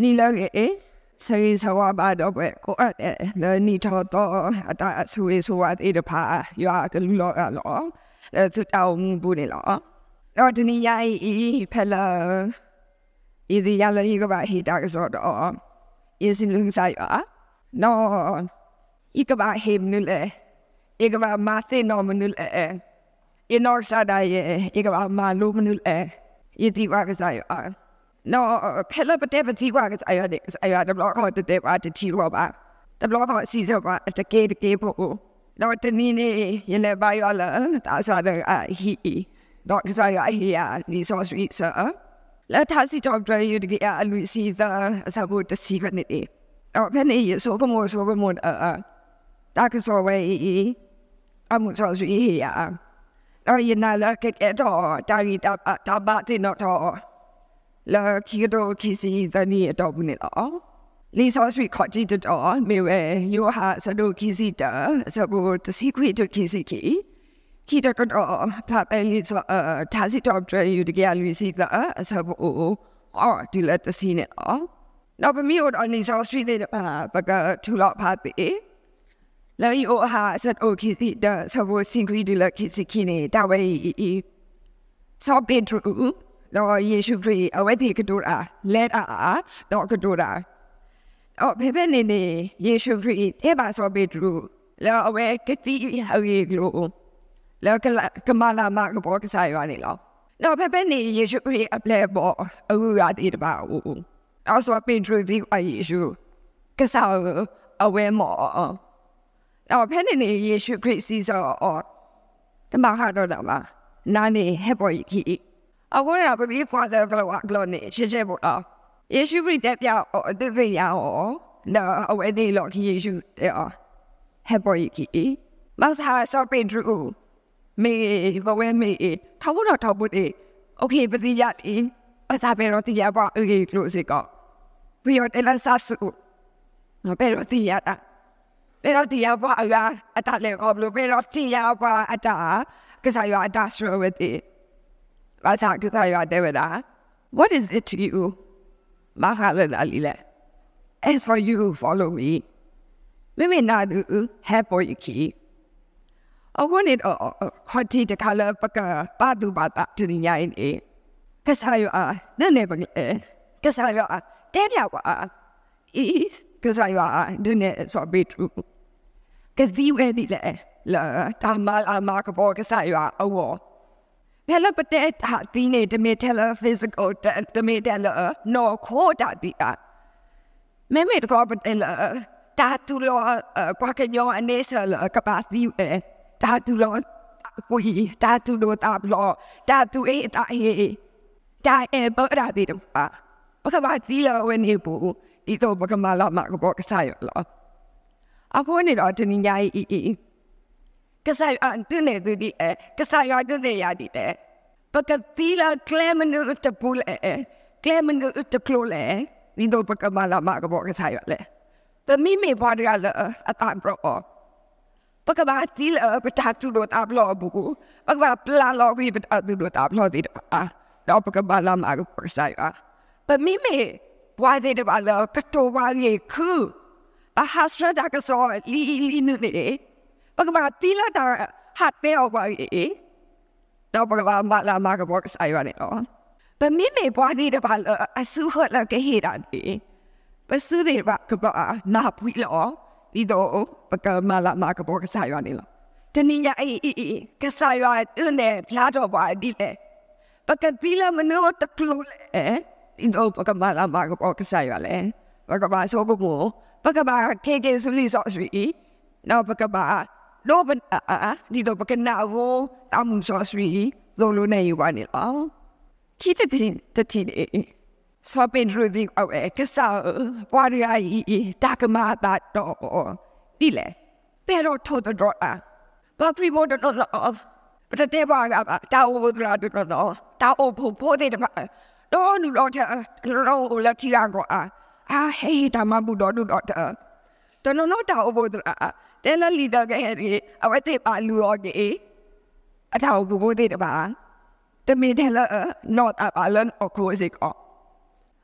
နီလာကေစေစဝါဘာတော့ပဲကိုအဲ့လေနီထောတော့အတာအဆူဆူဝတ်အေးတဖာရွာကလူလောလောအဲသူတောင်းဘူးနေလောတော့ဒီနေ့ရိုက်ဖလာဤဒီရလည်းကဘာဟိတာကစောတော့ဤစင်လုံဆိုင်อ่ะနော်ဤကဘာဟိမနလေဤကဘာမာသိနော်မနလေဤနော်ဆာဒရဲ့ဤကဘာမာလူမနလေဤဒီဝါကဆိုင် อ่ะ no pella but dev thi wa I had I had a block hot de wa de ti wa ba the block hot si so wa de ke de ke po no de ni ni ye le ba yo la ta sa de a hi no ka sa ya hi ya ni so street so la ta si job dre you de ya lu si the sa bo de si ga ni de no pen ni so ko mo so ko mo a ta ka so we a mu so street hi ya no ye na la ke ke to ta ri ta လာခီတော့ခီစီသနီတော့ဘူးနေတော့လီဆော့စရီခေါ်ကြည့်တော့မေဝဲယိုဟာဆဒိုခီစီတာဆဘူတစီခွေတခီစီခီခီတော့တော့ဖာပဲလီဆောတာစီတော့ဒရယူတကယ်လူစီတာဆဘူအော်ဒီလက်တစီနေတော့နောက်ပမီတို့အနီဆော့စရီတဲ့ပကထူလောက်ဖာတေလာယိုဟာဆဒိုခီစီတာဆဘူစင်ခွေဒီလက်ခီစီခီနေတာဝဲဆော့ပင်ထူ တော့ယေရှုခရစ်အဝဲဒီကတိုရာလက်အားတော့ကတိုရာအော်ဖေဖေနေနေယေရှုခရစ်တေပါဆိုပေတူလောအဝဲကတိဟောယေကလိုလောကကမလာမကဘောကစားရနေလောတော့ဖေဖေနေယေရှုခရစ်အပလက်ပေါ်အခုရတဲ့တပါဦးအော်ဆိုပေတူဒီအယေရှုကစားအဝဲမော်တော့ဖေနေနေယေရှုခရစ်စီစောအော်တမဟာတော့တော့ပါနာနေဟက်ပေါ်ကြီး အခုရပပြီးခွာတယ်ကလောကလောနေချေချေပေါ်တော့ယေရှုခရစ်တက်ပြောင်းအတိတ်ရအောင်နော်အဝဲဒီလောကယေရှုတဲ့ဟဲပေါ်ကြီးမဆာဆောပင်ဒရူမေဘဝဲမေထောက်တော့ထောက်ဖို့ဒီโอเคပတိရတီအစားပေတော့တီရပါအေးလို့စေကောပြီးတော့တလဆာဆူမပေတော့တီရတာ pero tía pa aga atale koblo pero tía pa ata kasayo ata strawberry Rasa kita ya devada. What is it to you? Mahalan alile. As for you, follow me. Mimi na du have for you key. I wanted a quantity to color baka badu bata to the yain e. Kasayo a, the never e. Kasayo a, devya wa. Is, kasayo a, the net so be true. Kasi wedi le, la, tamal a makabo kasayo a, a war. ဖဲလပတဲ့တာဒီနေတမေတယ်လာဖီဇီကယ်တမေတယ်လာနော်ခိုးတာဒီအမေမေတကောပတဲ့လာတာတူလောပါကညောအနေဆလာကပါစီအဲတာတူလောကိုကြီးတာတူလောတာဘလောတာတူအေးတာအေးတာအဲဘောရာဒီတော့ပါဘကဘာဒီလောဝနေဘူးဒီတော့ဘကမလာမကဘောကဆိုင်လောအခုနေတော့တင်းညာအီအီ ကစားအန်တူနေသူဒီအဲကစားရတူနေရဒီတဲ့ပကတိလာကလမနုတပူလေကလမနုတကလိုလေဒီတော့ပကမလာမကဘောကစားရလေတမီမေဘွားရလာအတန်ပရောပကဘာတိလာပတာတူတော့အပလောဘူးပကဘာပလာလောကိပတာတူတော့အပလောဒီအာတော့ပကဘာလာမကဘောကစားရပမီမေဘွားတဲ့ဘာလာကတိုဝါရီခုအဟာစထရာကဆောလီလီနုနေ ပကဘာတီလာတာဟတ်ပဲအော်ပါအေတော့ပကဘာမလာမကဘောကဆိုင်ရနေတော့ပမိမေပွားသေးတယ်ပါအဆူဟလာကဟေတာဒီပဆူသေးပါကဘာနာပွီလောဒီတော့ပကမလာမကဘောကဆိုင်ရနေလောတနည်းအေးအေးကဆိုင်ရတဲ့နဲ့ဖလာတော့ပါဒီလေပကတိလာမနောတကလိုလေဒီတော့ပကမလာမကဘောကဆိုင်ရလေပကဘာဆိုကိုပကဘာကေကေဆူလီဆော့ဆွီနောက်ပကဘာ လောဘအာဒီတော့ပကနာဝတာမှုဆောစရီသောလိုနေယူပါနေလားခိတတိတတိနေဆောပင်ရူဒီအဝဲကစားပွားရည်တာကမာတာတော့ဒီလေ pero todo droga ba primo do no no but the day ba ta o dra do no no ta o po po de ba do nu lo ta lo la ti ga go a a hey ta ma bu do do do ta to no no ta o bo dra တဲလလီဒါကဲရီအဝဲတေပါလူရောကေအထောက်ဘူဘူတေတပါတမီတယ်လနော့အပါလန်အကိုစီကော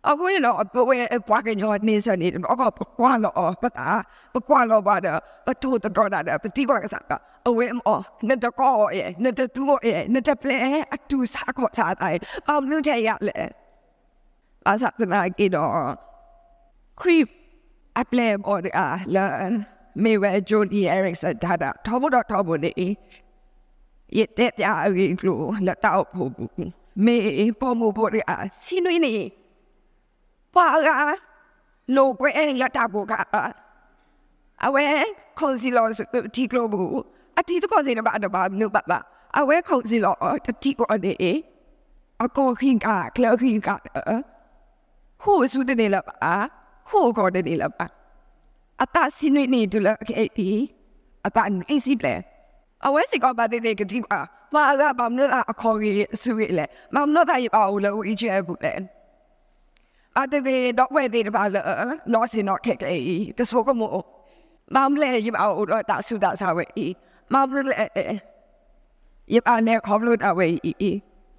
အခုတော့ဘဝဘွားကညောနေစနေတော့ကကွာလောပတာပကွာလောပါဒပတူတတော်တာပတိကွာကစားကအဝဲမောနတကောရဲ့နတတူရဲ့နတပလဲအတူစားခေါ်စားတိုင်းအောင်လူတဲ့ရလေအစားတနာကီတော့ creep အပလဲဘော်အာလာ မေဝဲဂျိုဒီအရက်ဆန်ဒါတာထောဘတော့ထောဘနေရတဲ့ပြအကြီးကလို့လက်တော့ဖို့မေပေါ်မပေါ်ရစီနွေးနေပါကလိုကွဲလက်တာကိုကအဝဲခွန်စီလောတီကလိုဘူးအတီတကောစီနဘာတော့ဘာနုပါပါအဝဲခွန်စီလောတတီကိုအနေအကောခင်ကကလခင်ကဟိုစုတဲ့နေလားပါဟိုကောတဲ့နေလားပါ အတစီနွေနေတူလားခေတီအတအစီပလဲအဝဲစီကောပါတဲ့တဲ့ကတိပါဘာကဘာမလို့အခေါ်ကြီးစုရလေမမလို့တိုင်းပါဦးလို့အချေဘူးလေအတဲ့တဲ့တော့ဝဲတဲ့ပါလားလောစင်တော့ခက်ကေတဆိုကမို့မမလဲရပါဦးတော့တာစုတာစားဝဲမမလဲရပါနဲ့ခေါ်လို့တော့ဝဲ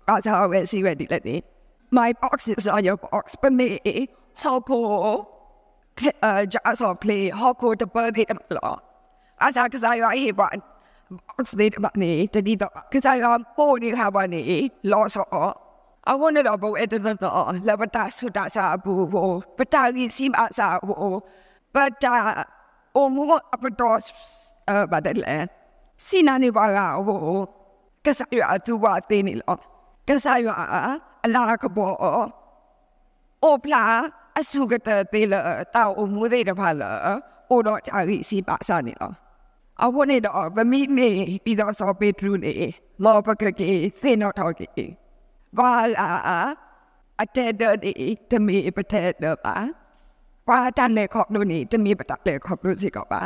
အားစားဝဲစီဝဲဒီလက်နေ my box is not your box but me how go uh just of play how go the birthday တော့အားစားကစားရအေးပါ box လေးတမနေတတိတော့ကစားရပို့နေခါပါနေလောဆောအဝနေတော့ဘောအဲ့တော့လဘတာဆူတာစာဘူးဟိုပတာကြီးစီမစာဟိုပတာအမှု အပတော်အဘဒလေစီနာနေပါကဟိုကစားရအသူပါသေးနေလောကစားရအလာကဘောအိုပလာအဆုကတဲ့တေးလာတောက်အမှုသေးတဖာလာအိုတော့အကြီးစီပါစာနေလောအဝနေတော့ဗမိမေပြီးတော့စောပေထရူနေလောပကကေစေနောထောက်ကေဘာလာအတဲ့တဲ့တမီပတဲ့တော့ပါဘာတန်လေခေါလို့နေတမီပတလေခေါလို့စီကောပါ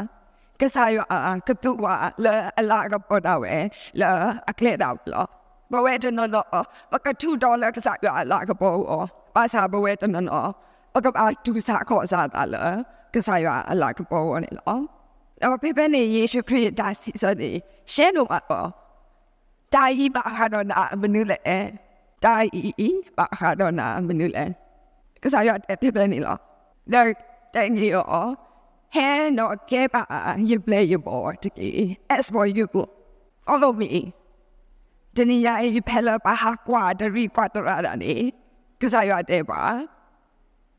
ကစားရအာကတူဝါလာအလာကပေါ်တော့ဝဲလာအကလက်တော့လောဘဝဲတနော်တော့ပကတူဒေါ်လာကစားရအလာကပေါ်အောပါစာဘဝဲတနော် ပကပါတူစာခေါ်စားတာလာကစားရအလာကပေါ်ဝနေလောတော့ဖေဖနေယေရှုခရစ်ဒါစီစနေရှဲလို့ပါတော့တာကြီးပါခါတော့နာမနုလေတာကြီးပါခါတော့နာမနုလေကစားရတဲ့ဖေဖနေလောတော့တိုင်ကြီးရောဟဲတော့ကဲပါ you play your board as for you follow me တနည်းအားဖြင့်ဖလာပါဟာကွာတရီကွာတရာနေကစားရတဲ့ပါ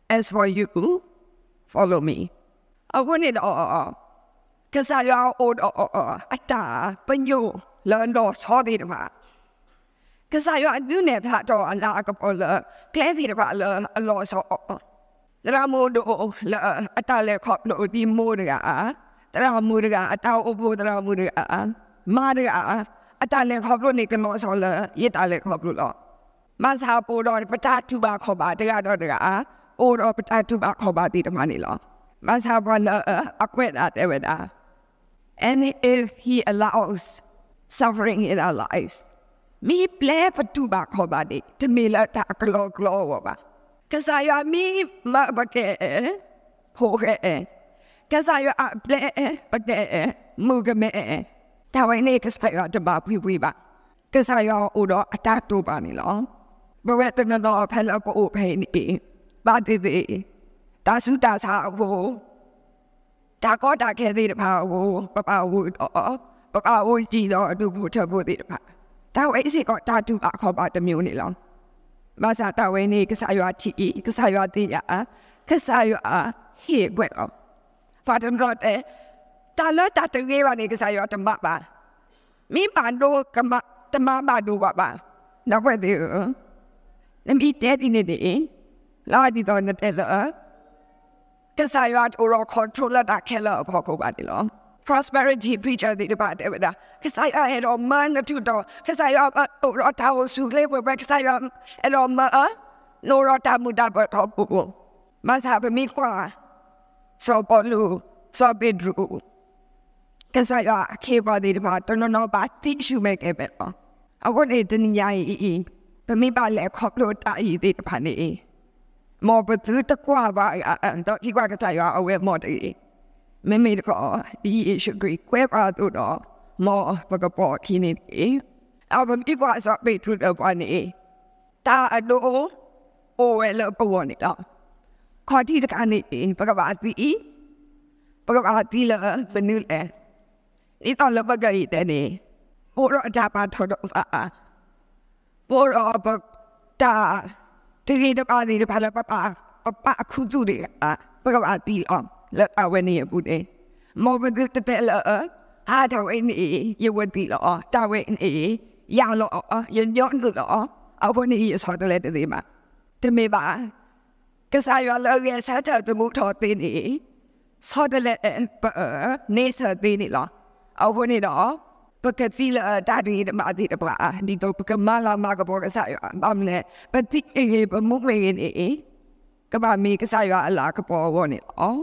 as for you follow me အခုနေတော့ကစားရအိုးအတာပညိုလန်တော့ဆောဒီတပါကစားရနုနေဖလာတော့အလာကပေါ်လကလဲဒီတပါလအလောဆောတရာမိုဒိုလာအတာလေခေါလို့ဒီမိုဒရာတရာမိုဒရာအတာအဘူတရာမို ဒရာမာဒရာအတာလေခေါလို့နေကနောဆောလရစ်တာလေခေါလို့လောမဆာပိုတော့ပတာတူပါခေါ်ပါတရတော့တရာအိုတော့ပတာတူပါခေါ်ပါဒီတမနေလောမဆာဘလအကွက်တာတဲ့ဝဒါ And if He allows suffering in our lives, me play for two back body to me let that glow glow over. Because I am me, my bucket, poor, because I am play, but mugame. Now I need to stay out the bar we we back. Because I am odo attack to bunny long. But when the law pell up open, but the that's who that's how ဒါကောတာခဲသေးတဖာဟိုပပဟိုပပဟိုကြည့်တော့အတူဖို့ချက်ဖို့သေးတဖာဒါဝဲစီကောတာတူအခေါ်ပါတမျိုးနေလောမဆာတဝဲနေကစားရွာတီကစားရွာတီရကစားရွာဟေကွက်အောင်ဖာတန်ရော့တဲ့တာလတာတငယ်ပါနေကစားရွာတမပါမိပါတော့ကမတမပါတော့ပါပါနောက်ဝဲသေးလမ်းပြီးတဲ့ဒီနေတယ် လာဒီတော့နေတဲ့လား Kasayat or controller that killer of Hoko Badilon. Prosperity preacher the about it. Kasaya had on man to do. Kasaya or a tower su live with Kasaya and on ma no rota muda but hopu. Must have a me qua. So bolu, so bedru. Kasaya came by the department, no, no, but teach you make a better. I want it in yai, but me by let cockle die the panny. မောပသူတကွာပါတော့ဒီကွာကစားရအဝဲမော်တီမမေတကောဒီရှိဂရီကွဲပါတော့တော့မောပကပေါ်ခ မောပသူတကွာပါအဲ့တော့ဒီကွာကစားရအောင်ဝဲမော်တီမမေတကောဒီ issue ကိုကွဲပါတို့တော့မောပကပေါ်ခင်းနေတယ်အဘမ်ဒီကွာစပေထူတော့ပါနေတာအဒိုအိုဝဲလပေါ်နေတော့ခေါ်တီတကနေပကပါတီပကပါတီလာဘနူလေဒီတော့လပကရတဲ့နေပိုတော့အတာပါထော်တော့ပါပိုတော့ပတာ တကယ်တပါးဒီတပါးလပပပပအခုသူတွေအပကပအတီအောင်လက်အဝနေဘူးတဲ့မောဘဒတတဲ့လာဟာတော့အင်းရေဝတီလောတာဝဲအင်းရောင်လောရညောင်းသူလောအဝနေဆော်တလဲတဲ့မှာတမေပါကစားရလောရဆတ်တဲ့မှုတော်တင်နေဆော်တလဲနေဆတ်တင်နေလောအဝနေတော့ ပကတိလာတာဒီမအတိတပါဒီတော့ပကမလာမကဘောကစားရအမလဲပတိအေပမှုမေနေကဘာမီကစားရအလားကပေါ်ဝနေအော်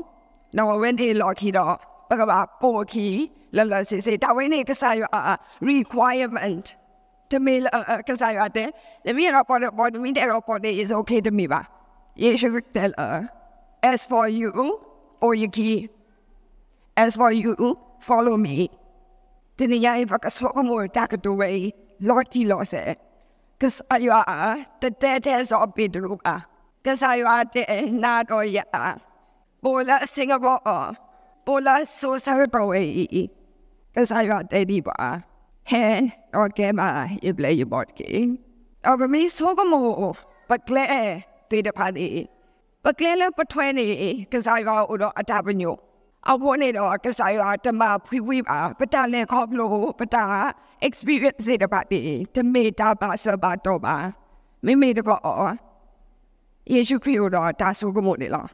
နော်ဝင်းဒီလော်ခီတော့ပကဘာပိုခီလလစီစီတာဝင်းနေကစားရ requirement တမီကစားရတယ်။လမီရောပေါ်ပေါ်မီတဲ့ရောပေါ်တဲ့ is okay တမီပါ။ You should tell her as for you or you key as for you follow me တနည်းအားဖြင့်ဆောကမောတာကတော့ဝေးလော်တီလော်ဆဲကစားရတဲ့တဲ့တဲ့ဆောပီဒရူပါကစားရတဲ့နာတော့ရပေါ်လာစင်ကာပူပေါ်လာဆိုဆာတော့ဝေးကစားရတဲ့ဒီပါ he or gema i ble i bot ki or mi so ko mo pakle te de pa ni pakle le patwe ni ka sa ya o do ata pa nyo အဖို့နေတော့ကစားရတမဖွေးဖွေးပါပတလည်းခေါပလို့ပတ experience တဲ့ပါတီတမေတာပါစပါတော့ပါမိမိတကောယေရှုခရစ်တော်ဒါဆိုကမို့နေလား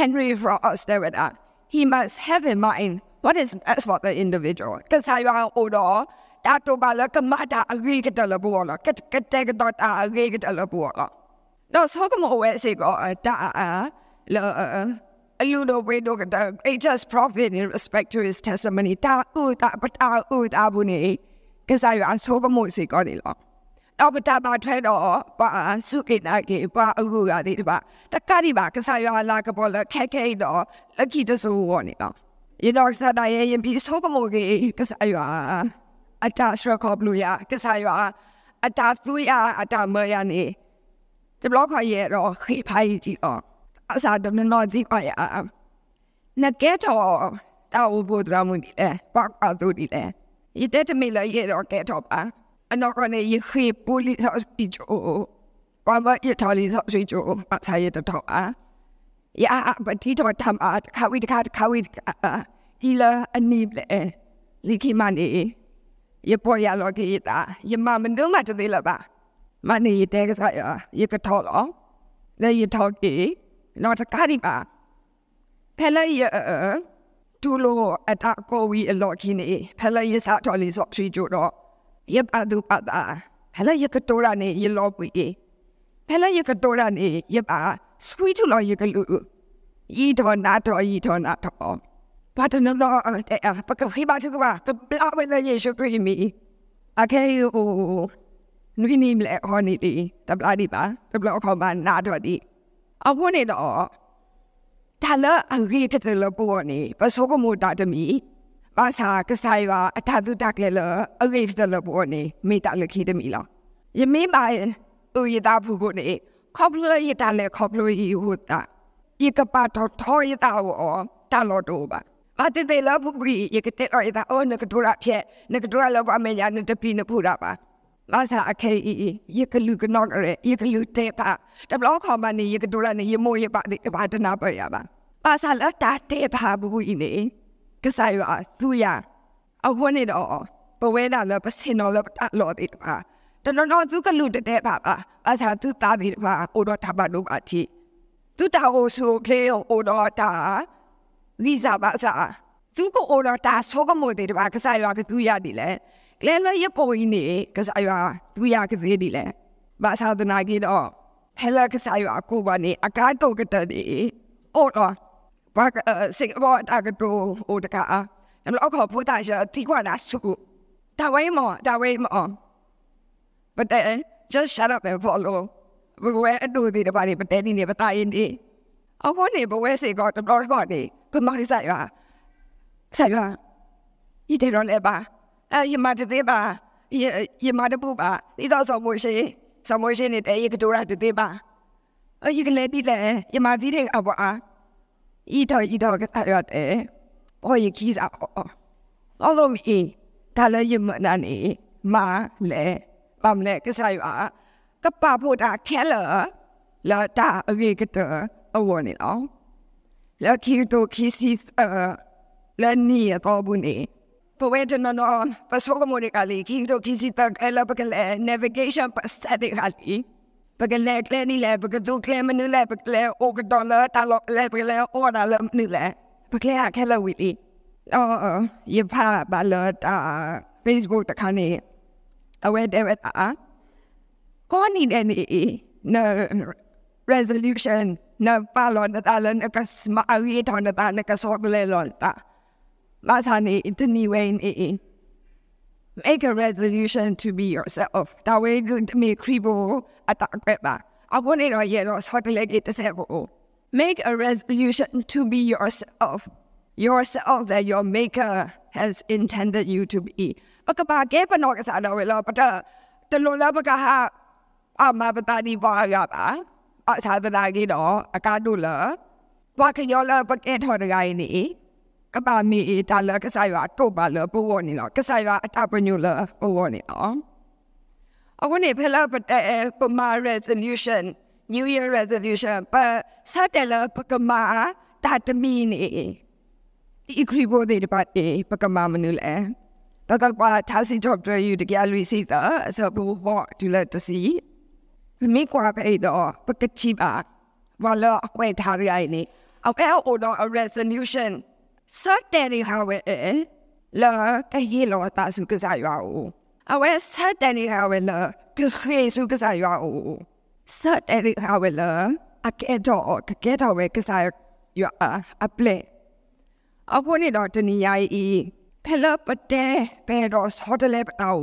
Henry Frost there with that he must have in mind what is best for the individual ကစားရအောင်တော့တာတော့ပါလကမတာအဂိက တလဘောလားကကတဲ့ကတော့တာအဂိကတလဘောလားတော့ဆောကမဝဲစေကောတာလာအလူတို့ဝေတို့ကတဲ့ greatest prophet in respect to his testimony တာဥတာပတာဥတာဘူးနေကစားရအောင်ဆောကမို့စေကောနေလားတော့ပတာပါထွဲတော့ပါစုကိနာကေပါအခုကတည်းကပါတကတိပါကစားရလာကပေါ်လခက်ခဲတော့လက်ခီတဆူဝနေတော့ you know sada ye yin bi so ko mo ge ka sa ya ata shra ko blu ya ka sa ya ata tu ya ata ma ya ni de block kha ye ro khi phai ji o asa de no di ko ya na ke to ta alltså de är nog det vad jag när get då då på dramun det vad att du det i det med la ge då get då va annor kan ju ske polis och speech och vad vad jag tar lite så ju vad säger det då va ja men det då tam att kan vi det kan vi i la anible likimani ye por ya lo ge ta ye ma men du ma te la ba မနီတဲကစားရရေကထော်တော့လေရထော်ကြီး နော်တကားဒီပါဖဲလိုက်ရဒူလိုအတကောဝီအလော့ခင်းနေဖဲလိုက်ရစားတော်လေးစော့ထရီကြတော့ရပအဒူပတာဖဲလိုက်ရကတိုရာနေရလော့ပွေဖဲလိုက်ရကတိုရာနေရပါစခွီးချူလော်ရကလူဤတော်နာတော်ဤတော်နာတော်ဘာတနော်တဲ့ပကခိဘာချူကဘာကပလာဝဲလေရှုခရီမီအခဲယိုနွိနီမလဲဟောနီလီတပလာဒီပါတပလာခေါ်ပါနာတော်ဒီ di a ho ni do ta la a ri ka de lo bo ni ba so ko mo ta de mi ba sa ka sai ba a ta tu ta ke lo a ri ka de lo bo ni mi ta le ki de mi lo ye mi ba u yi da pu ko ni ခေါပလရတာလေခေါပလရဟုတ်တာဤကပါတော့ထောရတာဝတာလို့တော့ပါဘာတဲ့တဲ့လာဘူးကြီးရကတဲ့ရတာအော်နကဒူရာဖြစ်နကဒူရာလောပါမညာနတပီနဖူတာပါ ဘာသာအခေဤရကလူကနော့ရရကလူတဲ့ပါတဘလောက်ခေါ်မနေရကဒူရာနေရမိုးရပါတဲ့ဘာတနာပါရပါဘာသာလက်တာတဲ့ပါဘူးကြီးနေကစားရသူရအဝနေတော့ပဝဲတာလည်းပစင်တော့လည်းတလို့တဲ့ပါတနော်နော်သူကလူတဲ့ပါပါအစားသူတာပြီးပါအိုတော့ထပါလို့ပါတီသူတာဟိုဆူကလေးအိုတော့တာလီဇာပါစားသူကအိုတော့တာဆောကမို့တဲ့ပါကစားရကသူရတယ်လေက လဲလဲရပေါ်င်းနေကစားရသူရကသေးတယ်လေဘာသာတနာကြီးတော့ဟဲလာကစားရကိုပါနေအကားတော့ကတဲ့အိုတော့ဘာစင်ဘောတာကတော့အိုတကာနမလောက်ခေါ်ဖို့တာရှာတီကွာနာစုတာဝဲမောတာဝဲမော but then just shut up and follow ဘဝအတူဒီတပါနေပတဲနေနေပတိုင်းနေအဖေနေဘဝစေကတော့တော့ကောနေဘမဆိုင်ရဆိုင်ရဤတဲ့တော့လည်းပါ အဲယမတဲ့ပါယယမတဲ့ပူပါဒီတော့ဆောမိုရှိဆောမိုရှိနေတဲ့ရကတူရတဲ့ပါအယကလေးဒီလေယမဒီတဲ့အဘအာဤတော်ဤတော်ကစားရတယ်ဘောယကြီးစားအော်လုံးမီဒါလည်းယမနာနေမာလေပမ်လေကစားရကပဖို့တာခဲလလာတာအဝေကတအဝနေလောလာခီတိုခီစီအလာနီတော့ဘူးနေ ပဝဲတနနော်ပစောကမိုဒီကလီခီတိုခီစီတက်အလာပကလေ navigation ပတ်စတဲ့ဟာလီပကလေကလေနီလေပကတူကလေမနူလေပကလေအိုကဒေါ်လာတာလောလေပကလေအော်ဒါလနူလေပကလေကခဲလဝီလီအော်ယဖာဘလာတာ Facebook တခါနေအဝဲတဲ့ဝဲတာကောနီတဲ့နေန resolution na palon at alan akas maawit hon at anak kasok lelon ta. Masani intiniwain i Make a resolution to be yourself. Ta way good to me kribo at akweba. Ako ni no yero so leg it sebo. Make a resolution to be yourself. Yourself that your maker has intended you to be. Pagkaba ke panok sa daw ilo pata tulola pagka ha ama patani ba ya ba. အသာသနာကြီးတော့အကားတို့လာဘာခရောလာပကဲထော်တကိုင်းနေ ကပါမီတာလကစားရတော့ပါလပဝနေလောကစားရအတပညူလာပဝနေအောင်အခုနေဖလာပတဲ့ပမာ resolution new year resolution ပစတဲ့လပကမာတာတမီနေဒီခရီဘိုဒေပတ်ေပကမာမနူလဲပကကွာသာစီတော့ပြယူတကယ်လူစီတာဆိုဘူးဟောတူလက်တစီမိကွာပဲတော့ပကတိပါဝါလာအကွဲထားရည်နေအော်အော်တော့ a resolution စတဲ့ရီဟာဝဲလာကဟီလောတာစုကစားရအောင်အဝဲစတဲ့ရီဟာဝဲလာကခေစုကစားရအောင်စတဲ့ရီဟာဝဲလာအကဲတော့ကကဲတော့ဝဲကစားရအပလေအခုနေတော့တနည်းရီဖဲလပတဲ့ဘယ်တော့ဆောတလဲပအောင်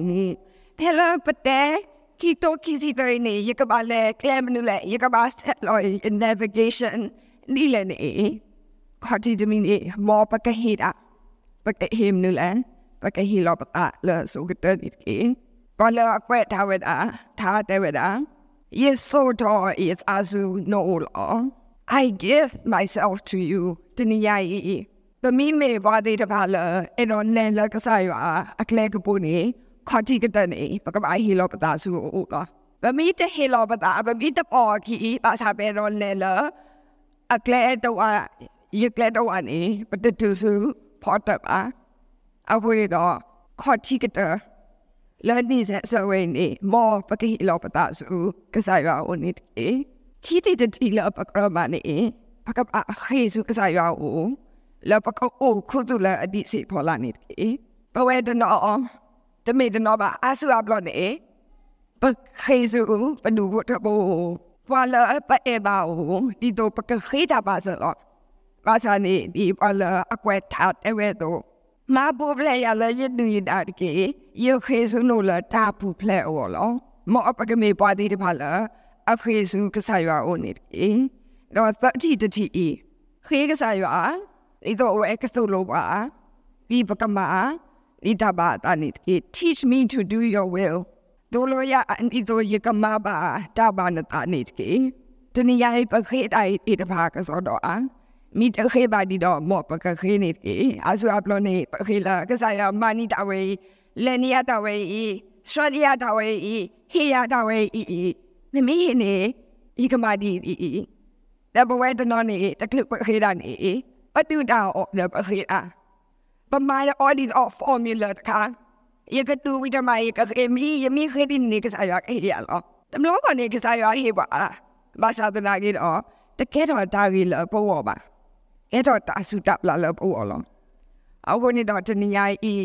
ဖဲလပတဲ့ Kito kisi very ni yakabale claim nule yakabas loy navigation ni le ni khati de min e mo pa ka hida pa ka him nule pa ka hilo pa la so ka ta ni ke pa la kwet tha wet a tha te wet a yes so to is azu no lo I give myself to you tini ya yi ပမီမေဘာဒေတပါလာအဲ့တော့လန်လကစားရအကလဲကပူနေခတိကတနေပကဘာဟီလောပတာစုအိုလာဘမီတဟီလောပတာဘမီတပေါ်ခီပါစာပေရောလဲလအကလဲတော့ ယကလဲတော့အနေပတတူစုဖော်တပ်ပါအဝေတော့ခတိကတလနီဆက်စဝေနေမောပကီလောပတာစုကစားရအိုနေတေခီတီတတီလပကရမနေပကဘာခေစုကစားရအိုလပကအိုခုတူလာအဒီစီဖော်လာနေတေပဝဲဒနောတမေတနောပါအဆူအပလော့နေပခေစုပနူဝတ်ဘောပွာလာပအေဘာအိုဒီတော့ပကခေတာပါဆောပါစာ နေဒီပွာလာအကွက်ထောက်တဲ့ဝဲတော့မာဘူပလေရလာရတူရတာတကေယခေစုနိုလာတာပူပလေအော်လောမောအပကမေပွားဒီတဖလာအခေစုကစားရအိုနေတေတော့သတိတတိခေကစားရဒီတော့ဝဲကသုလိုပါဒီပကမာ Ita ba tanit ki teach me to do your will. Dolo ya an ito ye kama ba ta ba na tanit ki. Tani ya i pa khe dai ita ba ka so do a. Mi ta khe ba di do mo pa ka khe ni ki. Asu aplo ni pa khe la ka sa ya mani ta we. Leni ya ta we i. Stradi ya ta we i. He ya ta we i i. Ni mi hi ni. I kama di i i. Da ba we ta no ni ta kluk pa khe da ni i. Pa tu da o da pa khe a. ပမာရအော်ဒီအော်ဖော်မြူလာခါယကတူဝိတမယကခေမီယမီခေဒီနေကစားရခေရလောတမလို့ကနေကစားရဟေပါဘာသာတနာကြီးတော့တကယ်တော့တာကြီးလပေါ်ပါ အဲ့တော့တာစုတပ်လာလို့ပို့အောင်အခုနေတော့တနည်းအားဤ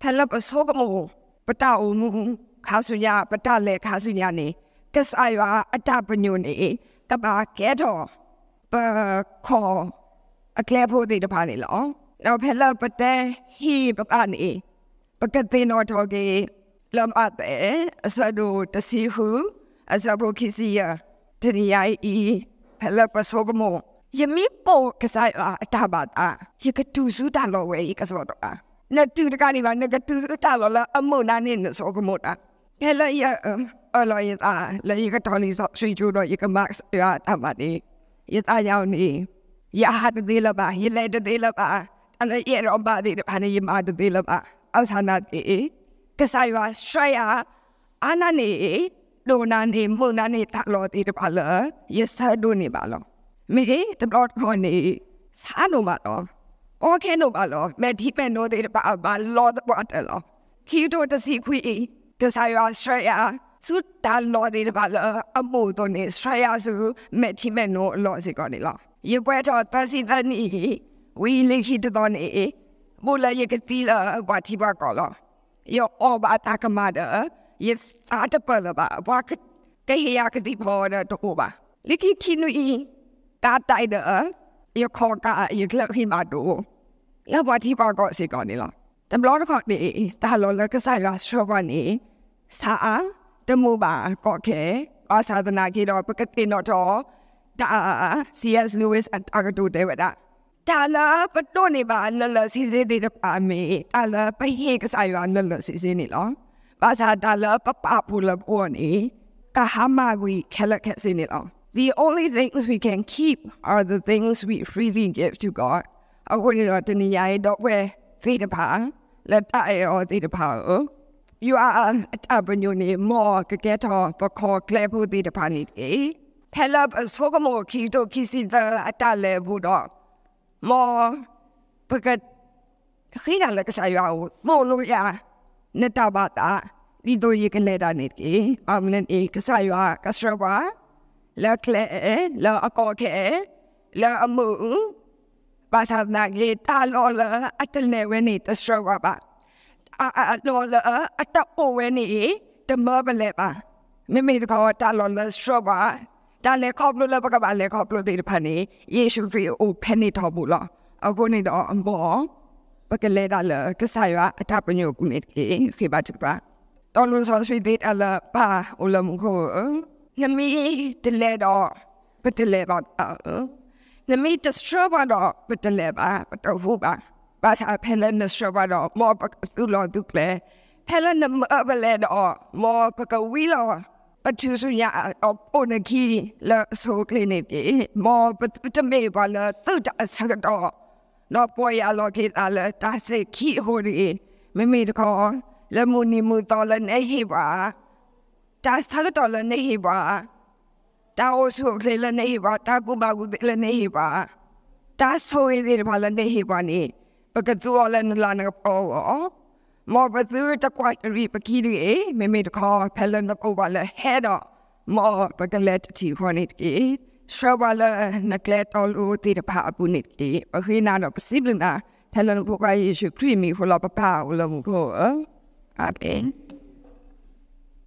ဖလက်အစောကမဟုတ်ပတအုံမူခါစုရပတလေခါစုရနေကစအယအတပညုန်နေကပါကဲတော့ပခေါ်အကလဲဖို့တဲ့တပါနေလောတော့ဖလက်ပတဲဟီပပနေပကတိနောတော်ကြီးလမ်အပ်အစဒိုတစီဟုအစဘိုခီစီယတနည်းအားဤဖလက်ပစောကမဟုတ် ယမီပိုကစားအတာပါတာယကတူစုတာလောဝဲကစောတော့နတူတကနေပါနကတူစုတာလောလအမုန်နာနေစောကမောတာဖဲလိုက်ရအလိုရတာလေကတော်လီစောရှိကျိုးတော့ယကမတ်ရတာပါနေယတာရောင်နေရဟာတသေးလပါယလဲတသေးလပါအဲ့ရရောပါဒီဘာနေယမတသေးလပါအဆနာတေကစားရစထရာအနာနေလိုနာနေမှုန်နာနေတာလောတေတပါလယစဒုန်နေပါလော မေတဘလော့ခွန်နေစာနိုမတော့โอเคနိုပါလောမေဒီပန်နိုတဲ့ပါပါလောတဲ့ပါတယ်လောခီတိုတစီခွီဒဆိုင်ရစထရီယာစုတာလောတဲ့ပါလောအမှုတော့နေစထရီယာစုမေဒီမန်နိုလောစီကောနေလောယေပွဲတော့တစီတနီဝီလိခီတောနေဘူလာယေကတိလာဘာတိဘာကောလောယောအောဘာတာကမဒယေစာတပလဘာဘာကကေဟယာကတိပေါ်တော့ဘာလိခီခီနူအီ ba li ki ki nu i ka tai de ยคอกะยกเลิกที่มาดูแล้ววันที่ปากก็สิก่อนนี่ล่ะแต่บล็อกก็ดีแต่เราแล้วก็ใส่ว่าชัววันนี้สาตมูบาก็แค่อาสาธนาคิดว่าปกตินอทอตา C.S. Lewis อันตากดูเดวดาตาละปะโตนี่บาลละสิสิดีปามีตาละไปเฮก็ใส่ว่าลละสิสินี่ล่ะภาษาตาละปะปะพูละปวนี่กะหามาวิแค่ละแค่สินี่ล่ะ The only things we can keep are the things we freely give to God. အခုနေတော့တနည်းရတော့ဝဲသိတပါလက်တိုင်ရောသိတပါ You are a tabanyoni more ကကဲတော့ပခေါ်ကလဲဖို့သိတပါနေတယ်ဖဲလပ်အစောကမောခီတိုခီစီတအတလဲဘူးတော့မောပကခိရ လကစားရအောင်မို့လို့ရနေတာပါတာဒီတို့ရကလဲတာနေတယ်အမလန်အေကစားရကစရပါ la kle la ako ke la amu ba sa na ge ta lo la at le we ni ta sho wa ba a a lo la at o we ni ta ma ba le ba me me ko ta lo la sho ba ta le ko blo la ba ka ba le ko blo de pa ni ye shu fri o pen ni to bu la a ko ni do am bo ba ke le da la ka sa ya at pa nyu ku ni ke ke ba ta ba တော်လုံးဆောင်ရှိသေးတယ်လားပါဦးလမကိုနမီတလဲတော့ပတလဲပါနမီတစထရပါတော့ပတလဲပါပတော့ဟုတ်ပါဘာသာဖဲလန်နစထရပါတော့မောပ တူလောဒုကလေဖဲလန်နမအဘလဲတော့မောပကဝီလောပတူဆူရအပေါ်နခီလာဆိုကလင်းနေမောပတမေပါလာသုတအစကတော့တော့ပေါ်ရလောကေအလာတာစေခီဟိုရီမမေတခေါ်လမူနီမူတော်လည်းနေဟိပါ တာစကားတော်လည်းနေဟိပါတာအိုဆုကလေးလည်းနေဟိပါတာကူပါကူလည်းနေဟိပါတာဆိုရည်ပါလည်းနေဟိပါနေပကတူလည်းနလာနပေါ်မောဘသူတကွိုက်ရီပကီရီမေမေတခေါ်ဖဲလန်ကိုပါလည်းဟဲတော့မောပကလက်တီခွန်စ်ကီရှောပါလည်းနကလက်တော်လို့တီတပါအပူနစ်ကီပခိနာတော့ပစိဘလနာဖဲလန်ကိုပါယေရှုခရစ်မီဖလောပပါဦးလို့ကိုအဲ့